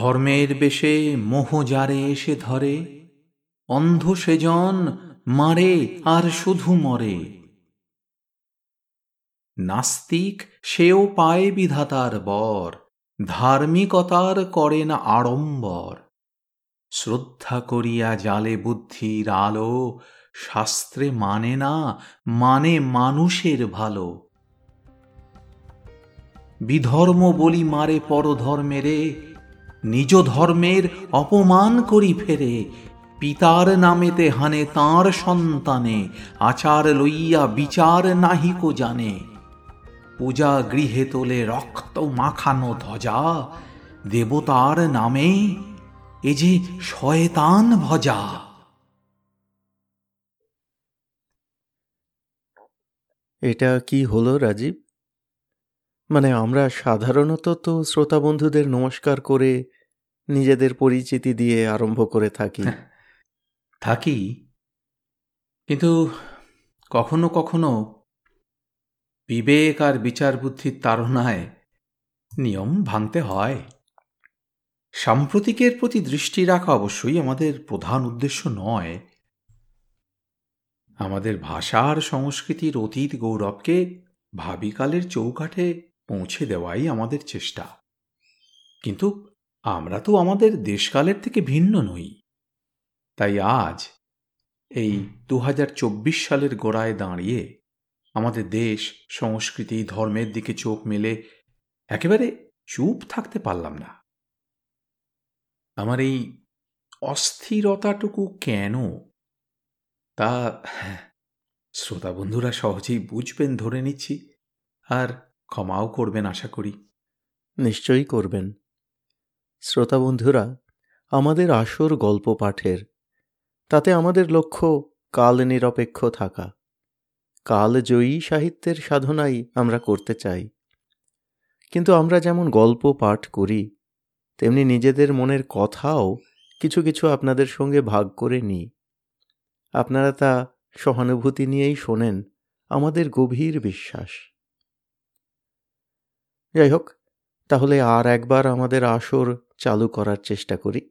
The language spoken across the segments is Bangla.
ধর্মের বেশে মোহজারে এসে ধরে, অন্ধ সেজন মারে আর শুধু মরে। নাস্তিক সেও পায় বিধাতার বর, ধার্মিকতার করে না আড়ম্বর। শ্রদ্ধা করিয়া জালে বুদ্ধির আলো, শাস্ত্রে মানে না মানে মানুষের ভালো। বিধর্ম বলি মারে পরধর্মেরে নিজ ধর্মের অপমান করি ফেরে। পিতার নামেতে হানে তাঁর সন্তানে, আচার লইয়া বিচার নাহিকো জানে। পূজা গৃহে তোলে রক্ত মাখানো ধ্বজা, দেবতার নামে এ যে শয়তান ভজা। এটা কি হলো রাজীব? মানে আমরা সাধারণত তো শ্রোতা বন্ধুদের নমস্কার করে নিজেদের পরিচিতি দিয়ে আরম্ভ করে থাকি। থাকি। কিন্তু কখনো কখনো বিবেক আর বিচার বুদ্ধির তাড়নায় নিয়ম ভাঙতে হয়। সাম্প্রতিকের প্রতি দৃষ্টি রাখা অবশ্যই আমাদের প্রধান উদ্দেশ্য নয়। আমাদের ভাষার সংস্কৃতির অতীত গৌরবকে ভাবিকালের চৌকাঠে পৌঁছে দেওয়াই আমাদের চেষ্টা। কিন্তু আমরা তো আমাদের দেশকালের থেকে ভিন্ন নই। তাই আজ এই দু হাজার চব্বিশ সালের গোড়ায় দাঁড়িয়ে আমাদের দেশ, সংস্কৃতি, ধর্মের দিকে চোখ মেলে একেবারে চুপ থাকতে পারলাম না। আমার এই অস্থিরতাটুকু কেন? তা শ্রোতা বন্ধুরা সহজেই বুঝবেন, ধরে নিচ্ছি। আর ক্ষমাও করবেন আশা করি। নিশ্চয়ই করবেন। শ্রোতা বন্ধুরা, আমাদের আসর গল্প পাঠের, তাতে আমাদের লক্ষ্য কাল নিরপেক্ষ থাকা। কালজয়ী সাহিত্যের সাধনাই আমরা করতে চাই। কিন্তু আমরা যেমন গল্প পাঠ করি, তেমনি নিজেদের মনের কথাও কিছু কিছু আপনাদের সঙ্গে ভাগ করে নিই। আপনারা তা সহানুভূতি নিয়েই শোনেন আমাদের গভীর বিশ্বাস। যাই হোক তাহলে আর একবার আমাদের আসর চালু করার চেষ্টা করি।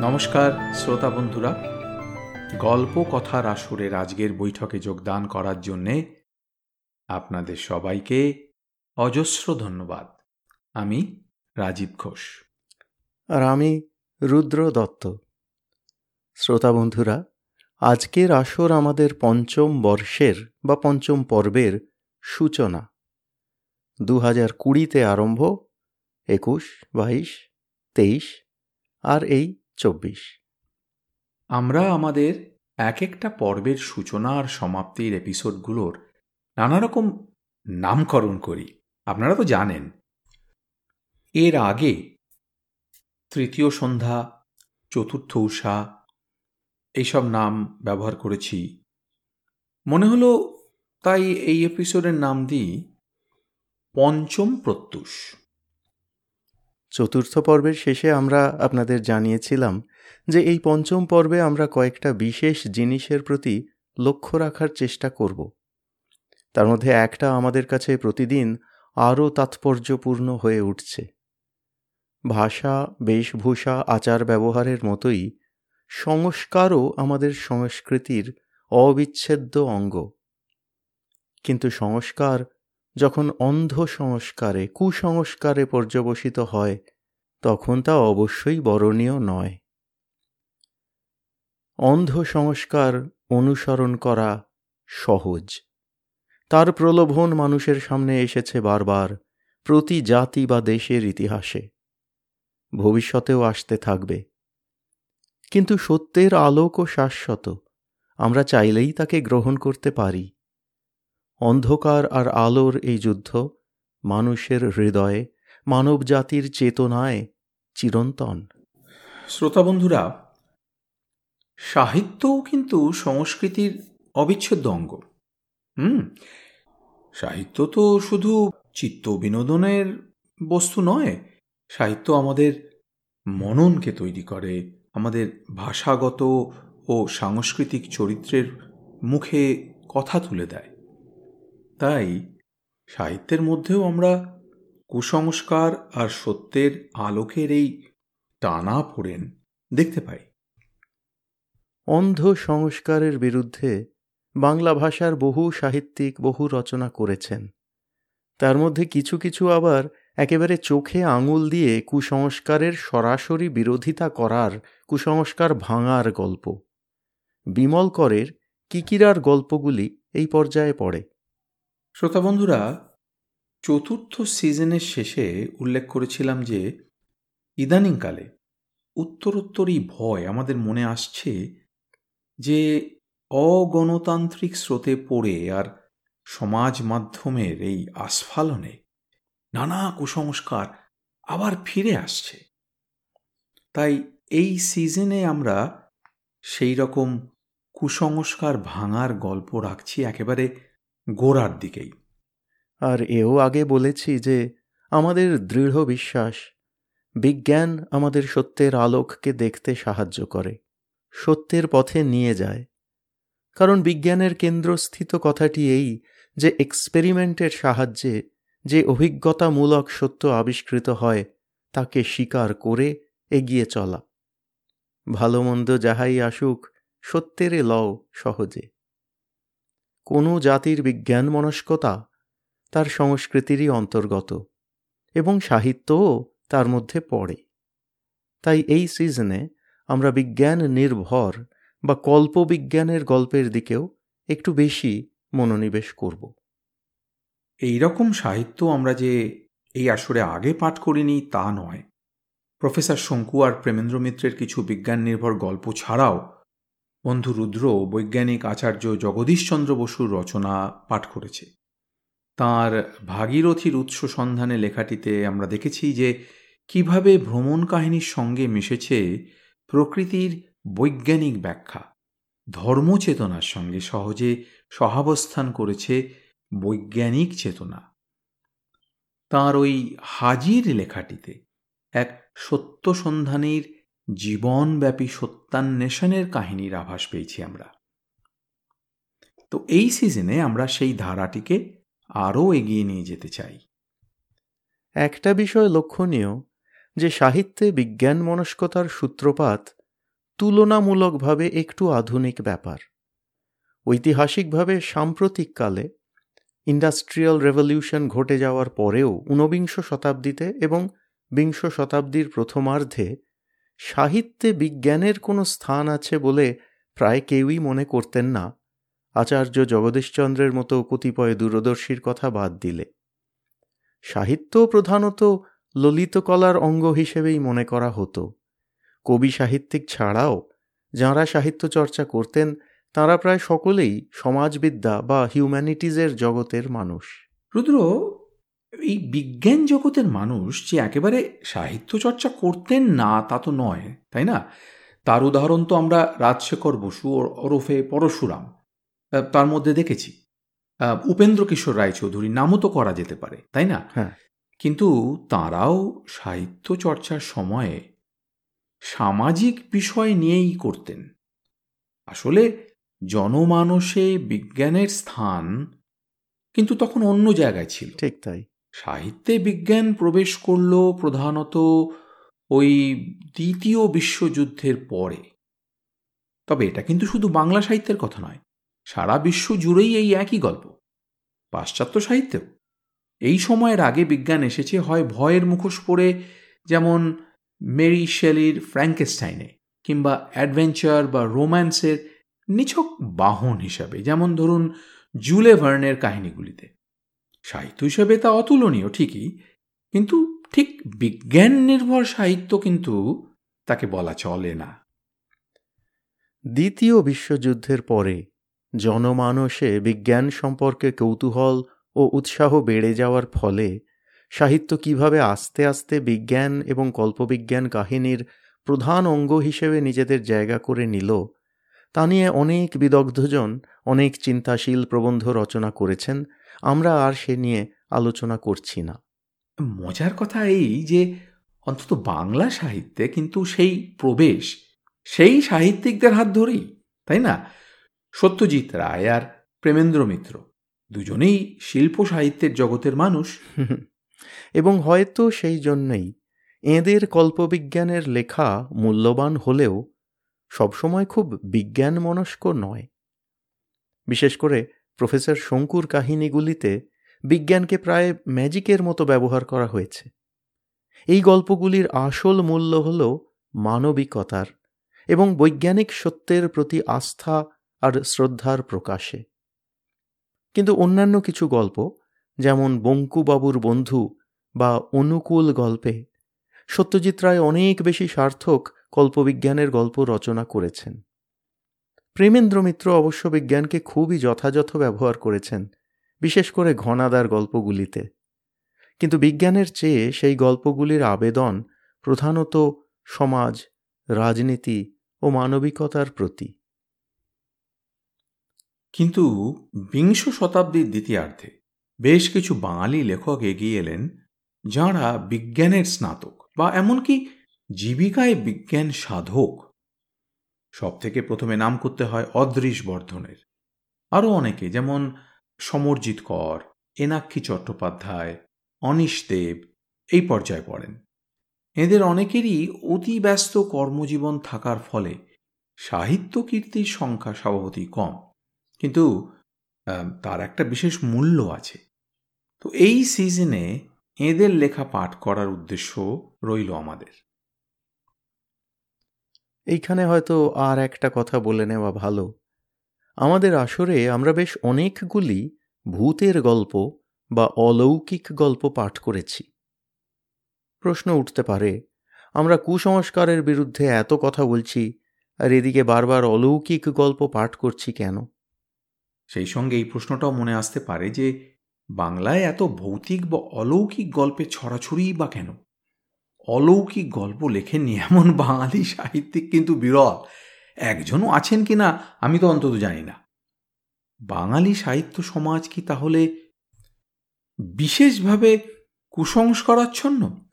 নমস্কার, শ্রোতা বন্ধুরা। গল্প কথার আসরের আজকের বৈঠকে যোগদান করার জন্যে আপনাদের সবাইকে অজস্র ধন্যবাদ। আমি রাজীব ঘোষ। আর আমি রুদ্র দত্ত। শ্রোতা বন্ধুরা আজকের আসর আমাদের পঞ্চম বর্ষের বা পঞ্চম পর্বের সূচনা। দু হাজার কুড়িতে আরম্ভ একুশ বাইশ তেইশ আর এই চব্বিশ। আমরা আমাদের এক একটা পর্বের সূচনা আর সমাপ্তির এপিসোডগুলোর নানারকম নামকরণ করি। আপনারা তো জানেন। এর আগে তৃতীয় সন্ধ্যা, চতুর্থ উষা এইসব নাম ব্যবহার করেছি। মনে হলো তাই এই এপিসোডের নাম দিই পঞ্চম প্রত্যুষ। চতুর্থ পর্বের শেষে আমরা আপনাদের জানিয়েছিলাম যে এই পঞ্চম পর্বে আমরা কয়েকটা বিশেষ জিনিসের প্রতি লক্ষ্য রাখার চেষ্টা করব। তার মধ্যে একটা আমাদের কাছে প্রতিদিন আরও তাৎপর্যপূর্ণ হয়ে উঠছে। ভাষা, বেশভূষা, আচার ব্যবহারের মতোই সংস্কারও আমাদের সংস্কৃতির অবিচ্ছেদ্য অঙ্গ। কিন্তু সংস্কার যখন অন্ধ সংস্কারে, কুসংস্কারে পর্যবসিত হয়, তখন তা অবশ্যই বরণীয় নয়। অন্ধ সংস্কার অনুসরণ করা সহজ। তার প্রলোভন মানুষের সামনে এসেছে বারবার, প্রতি জাতি বা দেশের ইতিহাসে। ভবিষ্যতেও আসতে থাকবে। কিন্তু সত্যের আলোকও শাশ্বত, আমরা চাইলেই তাকে গ্রহণ করতে পারি। অন্ধকার আর আলোর এই যুদ্ধ মানুষের হৃদয়ে মানব জাতির চেতনায় চিরন্তন। শ্রোতা বন্ধুরা, সাহিত্যও কিন্তু সংস্কৃতির অবিচ্ছেদ্য অঙ্গ। হুম। সাহিত্য তো শুধু চিত্ত বিনোদনের বস্তু নয়, সাহিত্য আমাদের মননকে তৈরি করে, আমাদের ভাষাগত ও সাংস্কৃতিক চরিত্রের মুখে কথা তুলে দেয়। তাই সাহিত্যের মধ্যেও আমরা কুসংস্কার আর সত্যের আলোকের এই টানা পড়েন দেখতে পাই। অন্ধ সংস্কারের বিরুদ্ধে বাংলা ভাষার বহু সাহিত্যিক বহু রচনা করেছেন। তার মধ্যে কিছু কিছু আবার একেবারে চোখে আঙুল দিয়ে কুসংস্কারের সরাসরি বিরোধিতা করার কুসংস্কার ভাঙার গল্প। বিমল করের কিকিরার গল্পগুলি এই পর্যায়ে পড়ে। শ্রোতা বন্ধুরা, চতুর্থ সিজনের শেষে উল্লেখ করেছিলাম যে, ইদানিংকালে উত্তরোত্তর এই ভয় আমাদের মনে আসছে যে অগণতান্ত্রিক স্রোতে পড়ে আর সমাজ মাধ্যমের এই আস্ফালনে নানা কুসংস্কার আবার ফিরে আসছে। তাই এই সিজনে আমরা সেই রকম কুসংস্কার ভাঙার গল্প রাখছি একেবারে গোড়ার দিকেই। আর এও আগে বলেছি যে আমাদের দৃঢ় বিশ্বাস, বিজ্ঞান আমাদের সত্যের আলোককে দেখতে সাহায্য করে, সত্যের পথে নিয়ে যায়। কারণ বিজ্ঞানের কেন্দ্রস্থিত কথাটি এই যে এক্সপেরিমেন্টের সাহায্যে যে অভিজ্ঞতামূলক সত্য আবিষ্কৃত হয়, তাকে স্বীকার করে এগিয়ে চলা। ভালো মন্দ যাহাই আসুক, সত্যেরে লও সহজে। কোনো জাতির বিজ্ঞান মনস্কতা তার সংস্কৃতিরই অন্তর্গত এবং সাহিত্যও তার মধ্যে পড়ে। তাই এই সিজনে আমরা বিজ্ঞান নির্ভর বা কল্পবিজ্ঞানের গল্পের দিকেও একটু বেশি মনোনিবেশ করব। এই রকম সাহিত্য আমরা যে এই আসরে আগে পাঠ করিনি তা নয়। প্রফেসর শঙ্কু আর প্রেমেন্দ্র মিত্রের কিছু বিজ্ঞান নির্ভর গল্প ছাড়াও বন্ধু রুদ্র বৈজ্ঞানিক আচার্য জগদীশচন্দ্র বসুর রচনা পাঠ করেছে। তার ভাগীরথীর উৎস সন্ধানে লেখাটিতে আমরা দেখেছি যে কীভাবে ভ্রমণ কাহিনীর সঙ্গে মিশেছে প্রকৃতির বৈজ্ঞানিক ব্যাখ্যা। ধর্মচেতনার সঙ্গে সহজে সহাবস্থান করেছে বৈজ্ঞানিক চেতনা। তার ওই হাজির লেখাটিতে এক সত্য সন্ধানীর জীবনব্যাপী সত্যান্বেষণের কাহিনীর আভাস পেয়েছি আমরা। তো এই সিজনে আমরা সেই ধারাটিকে আরও এগিয়ে নিয়ে যেতে চাই। একটা বিষয় লক্ষণীয় যে সাহিত্যে বিজ্ঞান মনস্কতার সূত্রপাত তুলনামূলকভাবে একটু আধুনিক ব্যাপার। ঐতিহাসিকভাবে সাম্প্রতিককালে ইন্ডাস্ট্রিয়াল রেভলিউশন ঘটে যাওয়ার পরেও ঊনবিংশ শতাব্দীতে এবং বিংশ শতাব্দীর প্রথমার্ধে সাহিত্যে বিজ্ঞানের কোনো স্থান আছে বলে প্রায় কেউই মনে করতেন না, আচার্য জগদীশচন্দ্রের মতো কতিপয় দূরদর্শীর কথা বাদ দিলে। সাহিত্য প্রধানত ললিতকলার অঙ্গ হিসেবেই মনে করা হতো। কবি সাহিত্যিক ছাড়াও যাঁরা সাহিত্য চর্চা করতেন তাঁরা প্রায় সকলেই সমাজবিদ্যা বা হিউম্যানিটিজের জগতের মানুষ। রুদ্র এই বিজ্ঞান জগতের মানুষ যে একেবারে সাহিত্য চর্চা করতেন না তা তো নয় তাই না? তার উদাহরণ তো আমরা রাজশেখর বসু ওরফে পরশুরাম তার মধ্যে দেখেছি। উপেন্দ্র কিশোর রায়চৌধুরী নামও তো করা যেতে পারে তাই না? হ্যাঁ। কিন্তু তাঁরাও সাহিত্য চর্চার সময়ে সামাজিক বিষয় নিয়েই করতেন। আসলে জনমানসে বিজ্ঞানের স্থান কিন্তু তখন অন্য জায়গায় ছিল। ঠিক তাই। সাহিত্যে বিজ্ঞান প্রবেশ করল প্রধানত ওই দ্বিতীয় বিশ্বযুদ্ধের পরে। তবে এটা কিন্তু শুধু বাংলা সাহিত্যের কথা নয় সারা বিশ্ব জুড়েই এই একই গল্প পাশ্চাত্য সাহিত্যেও। এই সময়ের আগে বিজ্ঞান এসেছে হয় ভয়ের মুখোশ পড়ে যেমন মেরি শেলির ফ্র্যাঙ্কেস্টাইনে কিংবা অ্যাডভেঞ্চার বা রোম্যান্সের নিছক বাহন হিসাবে, যেমন ধরুন জুলে ভার্নের কাহিনীগুলিতে। সাহিত্য হিসেবে তা অতুলনীয়, ঠিকই, কিন্তু ঠিক বিজ্ঞান নির্ভর সাহিত্য কিন্তু তাকে বলা চলে না। দ্বিতীয় বিশ্বযুদ্ধের পরে জনমানসে বিজ্ঞান সম্পর্কে কৌতূহল ও উৎসাহ বেড়ে যাওয়ার ফলে সাহিত্য কীভাবে আস্তে আস্তে বিজ্ঞান এবং কল্পবিজ্ঞান কাহিনীর প্রধান অঙ্গ হিসেবে নিজেদের জায়গা করে নিল তা নিয়ে অনেক বিদগ্ধজন অনেক চিন্তাশীল প্রবন্ধ রচনা করেছেন আমরা আর সে নিয়ে আলোচনা করছি না। মজার কথা এই যে অন্তত বাংলা সাহিত্যে কিন্তু সেই প্রবেশ সেই সাহিত্যিকদের হাত ধরেই তাই না? সত্যজিৎ রায় আর প্রেমেন্দ্র মিত্র দুজনেই শিল্প সাহিত্যের জগতের মানুষ। এবং হয়তো সেই জন্যই এঁদের কল্পবিজ্ঞানের লেখা মূল্যবান হলেও সবসময় খুব বিজ্ঞান মনস্ক নয়। বিশেষ করে প্রফেসর শঙ্কুর কাহিনীগুলিতে বিজ্ঞানকে প্রায় ম্যাজিকের মতো ব্যবহার করা হয়েছে। এই গল্পগুলির আসল মূল্য হল মানবিকতার এবং বৈজ্ঞানিক সত্যের প্রতি আস্থা আর শ্রদ্ধার প্রকাশে। কিন্তু অন্যান্য কিছু গল্প, যেমন বঙ্কুবাবুর বন্ধু বা অনুকূল গল্পে। সত্যজিৎ রায় অনেক বেশি সার্থক কল্পবিজ্ঞানের গল্প রচনা করেছেন। প্রেমেন্দ্র মিত্র অবশ্য বিজ্ঞানকে খুবই যথাযথ ব্যবহার করেছেন, বিশেষ করে ঘনাদার গল্পগুলিতে। কিন্তু বিজ্ঞানের চেয়ে সেই গল্পগুলির আবেদন প্রধানত সমাজ, রাজনীতি ও মানবিকতার প্রতি। কিন্তু বিংশ শতাব্দীর দ্বিতীয়ার্ধে বেশ কিছু বাঙালি লেখক এগিয়ে এলেন যাঁরা বিজ্ঞানের স্নাতক বা এমনকি জীবিকায় বিজ্ঞান সাধক সব থেকে প্রথমে নাম করতে হয় অদৃশ বর্ধনের। আরও অনেকে যেমন সমরজিৎ কর, এনাক্ষী চট্টোপাধ্যায়, অনিশ দেব, এই পর্যায়ে পড়েন। এদের অনেকেরই অতি ব্যস্ত কর্মজীবন থাকার ফলে সাহিত্য কীর্তির সংখ্যা স্বভাবতই কম। কিন্তু তার একটা বিশেষ মূল্য আছে। তো এই সিজনে এদের লেখা পাঠ করার উদ্দেশ্য রইল আমাদের। এইখানে হয়তো আর একটা কথা বলে নেওয়া ভালো। আমাদের আসরে আমরা বেশ অনেকগুলি ভূতের গল্প বা অলৌকিক গল্প পাঠ করেছি। প্রশ্ন উঠতে পারে আমরা কুসংস্কারের বিরুদ্ধে এত কথা বলছি আর এদিকে বারবার অলৌকিক গল্প পাঠ করছি কেন? সেই সঙ্গে এই প্রশ্নটাও মনে আসতে পারে যে বাংলায় এত ভৌতিক বা অলৌকিক গল্পের ছড়াছড়ি বা কেন? অলৌকিক গল্প লেখেননি এমন বাঙালি সাহিত্যিক কিন্তু বিরল। একজনও আছেন কি না, আমি তো অন্তত জানি না। বাঙালি সাহিত্য সমাজ কি তাহলে বিশেষভাবে কুসংস্কারাচ্ছন্ন?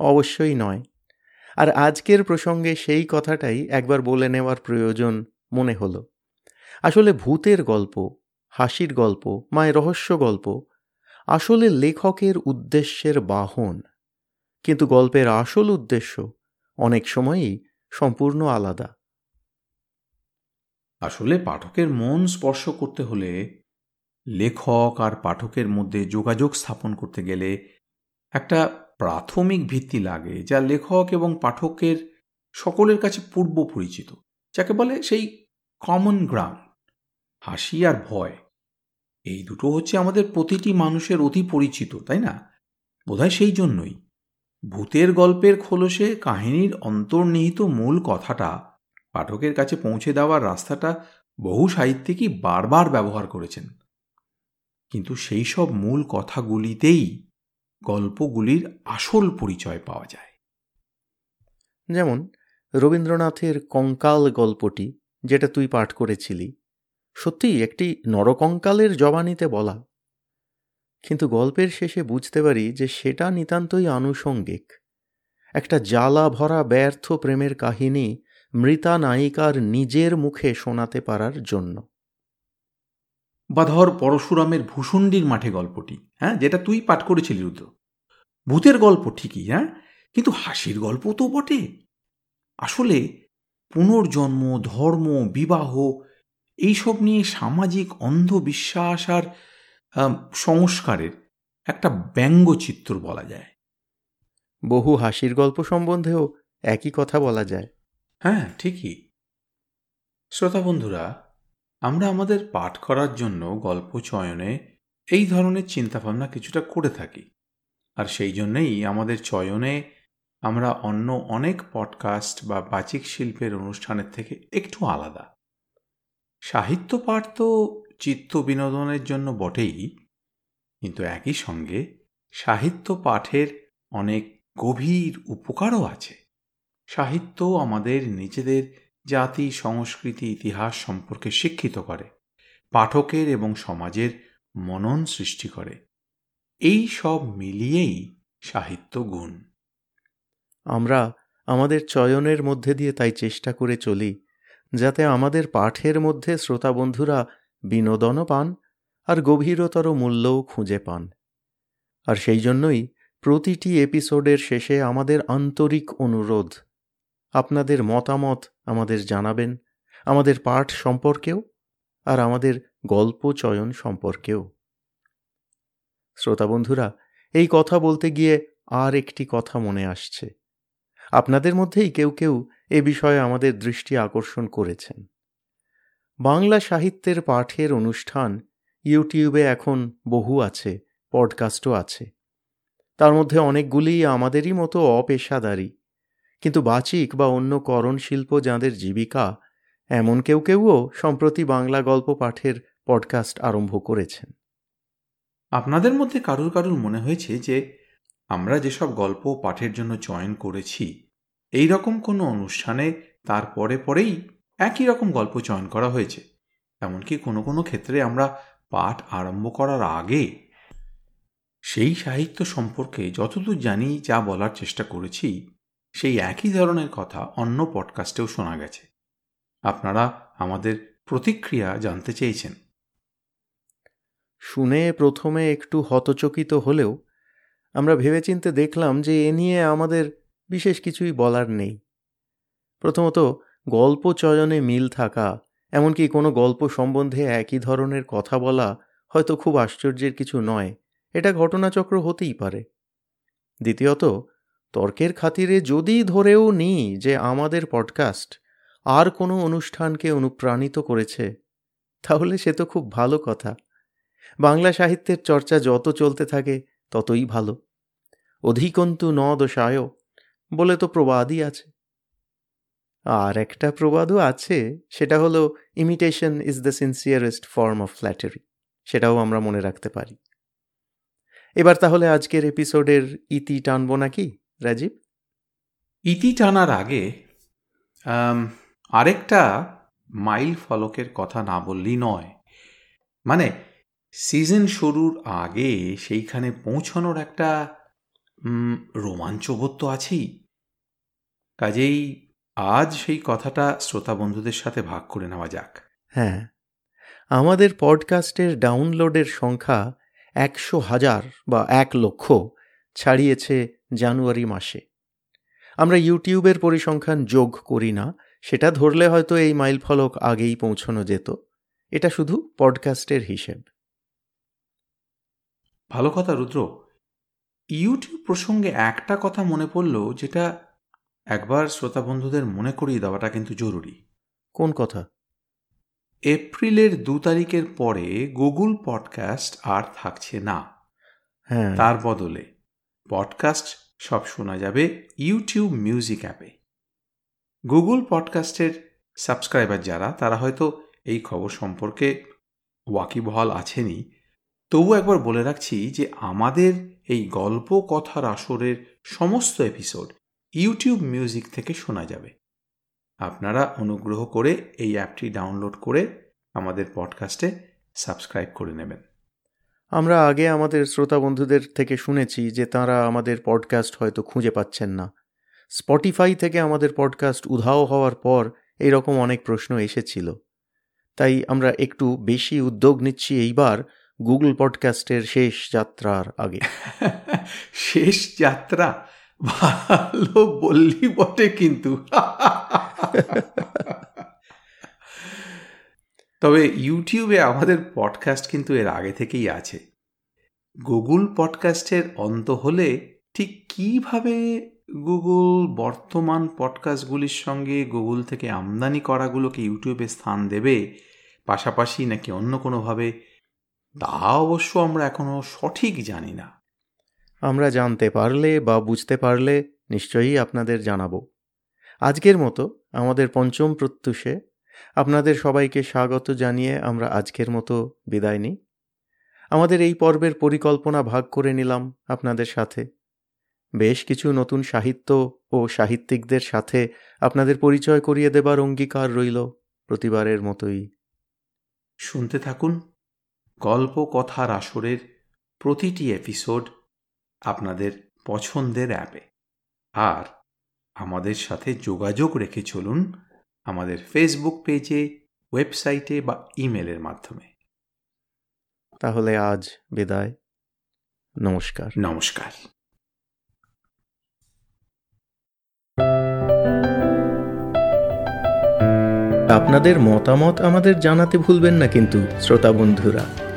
অবশ্যই নয়। আর আজকের প্রসঙ্গে সেই কথাটাই একবার বলে নেওয়ার প্রয়োজন মনে হলো। আসলে ভূতের গল্প হাসির গল্প, মায়ের রহস্য গল্প, আসলে লেখকের উদ্দেশ্যের বাহন। কিন্তু গল্পের আসল উদ্দেশ্য অনেক সময়ই সম্পূর্ণ আলাদা। আসলে পাঠকের মন স্পর্শ করতে হলে লেখক আর পাঠকের মধ্যে যোগাযোগ স্থাপন করতে গেলে একটা প্রাথমিক ভিত্তি লাগে, যা লেখক এবং পাঠকের সকলের কাছে পূর্ব পরিচিত যাকে বলে সেই কমন গ্রাউন্ড হাসি আর ভয়। এই দুটো হচ্ছে আমাদের প্রতিটি মানুষের অতি পরিচিত, তাই না? বোধহয় সেই জন্যই। ভূতের গল্পের খোলসে কাহিনীর অন্তর্নিহিত মূল কথাটা পাঠকের কাছে পৌঁছে দেওয়ার রাস্তাটা বহু সাহিত্যিকই বারবার ব্যবহার করেছেন। কিন্তু সেই সব মূল কথাগুলিতেই গল্পগুলির আসল পরিচয় পাওয়া যায়। যেমন, রবীন্দ্রনাথের কঙ্কাল গল্পটি, যেটা তুই পাঠ করেছিলি সত্যিই একটি নরকঙ্কালের জবানিতে বলা। কিন্তু গল্পের শেষে বুঝতে পারি যে সেটা নিতান্তই আনুষঙ্গিক। একটা জ্বালা ভরা ব্যর্থ প্রেমের কাহিনী মৃতা নায়িকার নিজের মুখে শোনাতে পারার জন্য। বা ধর পরশুরামের ভূষণ্ডির মাঠে গল্পটি হ্যাঁ যেটা তুই পাঠ করেছিলি রুদ্র। ভূতের গল্প ঠিকই হ্যাঁ কিন্তু হাসির গল্প তো বটে। আসলে পুনর্জন্ম, ধর্ম, বিবাহ এইসব নিয়ে সামাজিক অন্ধবিশ্বাস আর সংস্কারের একটা ব্যঙ্গচিত্র বলা যায়। বহু হাসির গল্প সম্বন্ধেও একই কথা বলা যায়। হ্যাঁ ঠিকই। শ্রোতা বন্ধুরা আমরা আমাদের পাঠ করার জন্য গল্প চয়নে এই ধরনের চিন্তাভাবনা কিছুটা করে থাকি। আর সেই জন্যেই আমাদের চয়নে আমরা অন্য অনেক পডকাস্ট বা বাচিক শিল্পের অনুষ্ঠানের থেকে একটু আলাদা। সাহিত্য পাঠ তো চিত্ত বিনোদনের জন্য বটেই, কিন্তু একই সঙ্গে সাহিত্য পাঠের অনেক গভীর উপকারও আছে। সাহিত্য আমাদের নিজেদের জাতি, সংস্কৃতি, ইতিহাস সম্পর্কে শিক্ষিত করে, পাঠকের এবং সমাজের মনন সৃষ্টি করে। এই সব মিলিয়েই সাহিত্য গুণ। আমরা আমাদের চয়নের মধ্যে দিয়ে তাই চেষ্টা করে চলি যাতে আমাদের পাঠের মধ্যে শ্রোতা বন্ধুরা বিনোদনও পান আর গভীরতর মূল্যও খুঁজে পান। আর সেই জন্যই প্রতিটি এপিসোডের শেষে আমাদের আন্তরিক অনুরোধ। আপনাদের মতামত আমাদের জানাবেন, আমাদের পাঠ সম্পর্কেও আর আমাদের গল্প চয়ন সম্পর্কেও। শ্রোতা বন্ধুরা এই কথা বলতে গিয়ে আর একটি কথা মনে আসছে। আপনাদের মধ্যেই কেউ কেউ এ বিষয়ে আমাদের দৃষ্টি আকর্ষণ করেছেন। বাংলা সাহিত্যের পাঠের অনুষ্ঠান ইউটিউবে এখন বহু আছে, পডকাস্টও আছে। তার মধ্যে অনেকগুলি আমাদেরই মতো অপেশাদারী। কিন্তু বাচিক বা অন্য করণ শিল্প যাঁদের জীবিকা, এমন কেউ কেউও সম্প্রতি বাংলা গল্প পাঠের পডকাস্ট আরম্ভ করেছেন। আপনাদের মধ্যে কারুর কারুর মনে হয়েছে যে, আমরা যেসব গল্প পাঠের জন্য চয়ন করেছি এই রকম কোনো অনুষ্ঠানে তার পরে পরেই একই রকম গল্প চয়ন করা হয়েছে। এমনকি কোনো কোনো ক্ষেত্রে আমরা পাঠ আরম্ভ করার আগে সেই সাহিত্য সম্পর্কে যতদূর জানি যা বলার চেষ্টা করেছি, সেই একই ধরনের কথা অন্য পডকাস্টেও শোনা গেছে। আপনারা আমাদের প্রতিক্রিয়া জানতে চেয়েছেন। শুনে প্রথমে একটু হতচকিত হলেও আমরা ভেবেচিন্তে দেখলাম যে এ নিয়ে আমাদের বিশেষ কিছুই বলার নেই। প্রথমত, গল্প চয়নে মিল থাকা, এমনকি কোনো গল্প সম্বন্ধে একই ধরনের কথা বলা হয়তো খুব আশ্চর্যের কিছু নয়, এটা ঘটনাচক্র হতেই পারে। দ্বিতীয়ত, তর্কের খাতিরে যদি ধরেও নিই যে আমাদের পডকাস্ট আর কোনো অনুষ্ঠানকে অনুপ্রাণিত করেছে, তাহলে সে তো খুব ভালো কথা। বাংলা সাহিত্যের চর্চা যত চলতে থাকে, ততই ভালো। অধিকন্তু ন দোষায় বলে তো প্রবাদই আছে। আর একটা প্রবাদও আছে, সেটা হলো imitation is the sincerest form of flattery সেটাও আমরা মনে রাখতে পারি। এবার তাহলে আজকের এপিসোডের ইতি টানব নাকি, রাজীব? ইতি টানার আগে আরেকটা মাইল ফলকের কথা না বললেই নয়। মানে সিজন শুরুর আগে সেইখানে পৌঁছানোর একটা রোমাঞ্চবোধ তো আছেই। কাজেই আজ সেই কথাটা শ্রোতা বন্ধুদের সাথে ভাগ করে নেওয়া যাক। হ্যাঁ আমাদের পডকাস্টের ডাউনলোডের সংখ্যা একশো হাজার বা এক লক্ষ ছাড়িয়েছে জানুয়ারি মাসে। আমরা ইউটিউবের পরিসংখ্যান যোগ করি না সেটা ধরলে হয়তো এই মাইল ফলক আগেই পৌঁছানো যেত। এটা শুধু পডকাস্টের হিসেব। ভালো কথা রুদ্র। ইউটিউব প্রসঙ্গে একটা কথা মনে পড়ল যেটা একবার শ্রোতা বন্ধুদের মনে করিয়ে দেওয়াটা কিন্তু জরুরি। কোন কথা? এপ্রিলের দু তারিখের পরে গুগল পডকাস্ট আর থাকছে না। হ্যাঁ। তার বদলে পডকাস্ট সব শোনা যাবে ইউটিউব মিউজিক অ্যাপে। গুগল পডকাস্টের সাবস্ক্রাইবার যারা তারা হয়তো এই খবর সম্পর্কে ওয়াকিবহাল আছেনই তবু একবার বলে রাখছি যে আমাদের এই গল্প কথার আসরের সমস্ত এপিসোড ইউটিউব মিউজিক থেকে শোনা যাবে। আপনারা অনুগ্রহ করে এই অ্যাপটি ডাউনলোড করে আমাদের পডকাস্টে সাবস্ক্রাইব করে নেবেন। আমরা আগে আমাদের শ্রোতা বন্ধুদের থেকে শুনেছি যে তারা আমাদের পডকাস্ট হয়তো খুঁজে পাচ্ছেন না। স্পটিফাই থেকে আমাদের পডকাস্ট উধাও হওয়ার পর এইরকম অনেক প্রশ্ন এসেছিল। তাই আমরা একটু বেশি উদ্যোগ নিচ্ছি এইবার গুগল পডকাস্টের শেষ যাত্রার আগে। শেষ যাত্রা? ভালো বললি বটে কিন্তু। তবে ইউটিউবে আমাদের পডকাস্ট কিন্তু এর আগে থেকেই আছে। গুগল পডকাস্টের অন্ত হলে ঠিক কীভাবে গুগল বর্তমান পডকাস্টগুলির সঙ্গে গুগল থেকে আমদানি করাগুলোকে ইউটিউবে স্থান দেবে, পাশাপাশি নাকি অন্য কোনোভাবে তা অবশ্য আমরা এখনও সঠিক জানি না। আমরা জানতে পারলে বা বুঝতে পারলে নিশ্চয়ই আপনাদের জানাব। আজকের মতো আমাদের পঞ্চম প্রত্যুষে আপনাদের সবাইকে স্বাগত জানিয়ে আমরা আজকের মতো বিদায় নিই। আমাদের এই পর্বের পরিকল্পনা ভাগ করে নিলাম আপনাদের সাথে। বেশ কিছু নতুন সাহিত্য ও সাহিত্যিকদের সাথে আপনাদের পরিচয় করিয়ে দেবার অঙ্গীকার রইল প্রতিবারের মতোই। শুনতে থাকুন। গল্প কথার আসরের প্রতিটি এপিসোড আপনাদের পছন্দের অ্যাপে আর আমাদের সাথে যোগাযোগ রেখে চলুন আমাদের ফেসবুক পেজে ওয়েবসাইটে বা ইমেলের মাধ্যমে। তাহলে আজ বিদায়। নমস্কার। নমস্কার। আপনাদের মতামত আমাদের জানাতে ভুলবেন না কিন্তু শ্রোতা বন্ধুরা।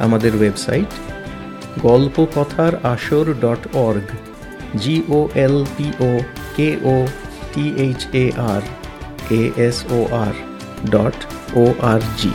আমাদের ওয়েবসাইট গল্প কথার আসর dot org G O L P O K O T H A R K S O R dot O R G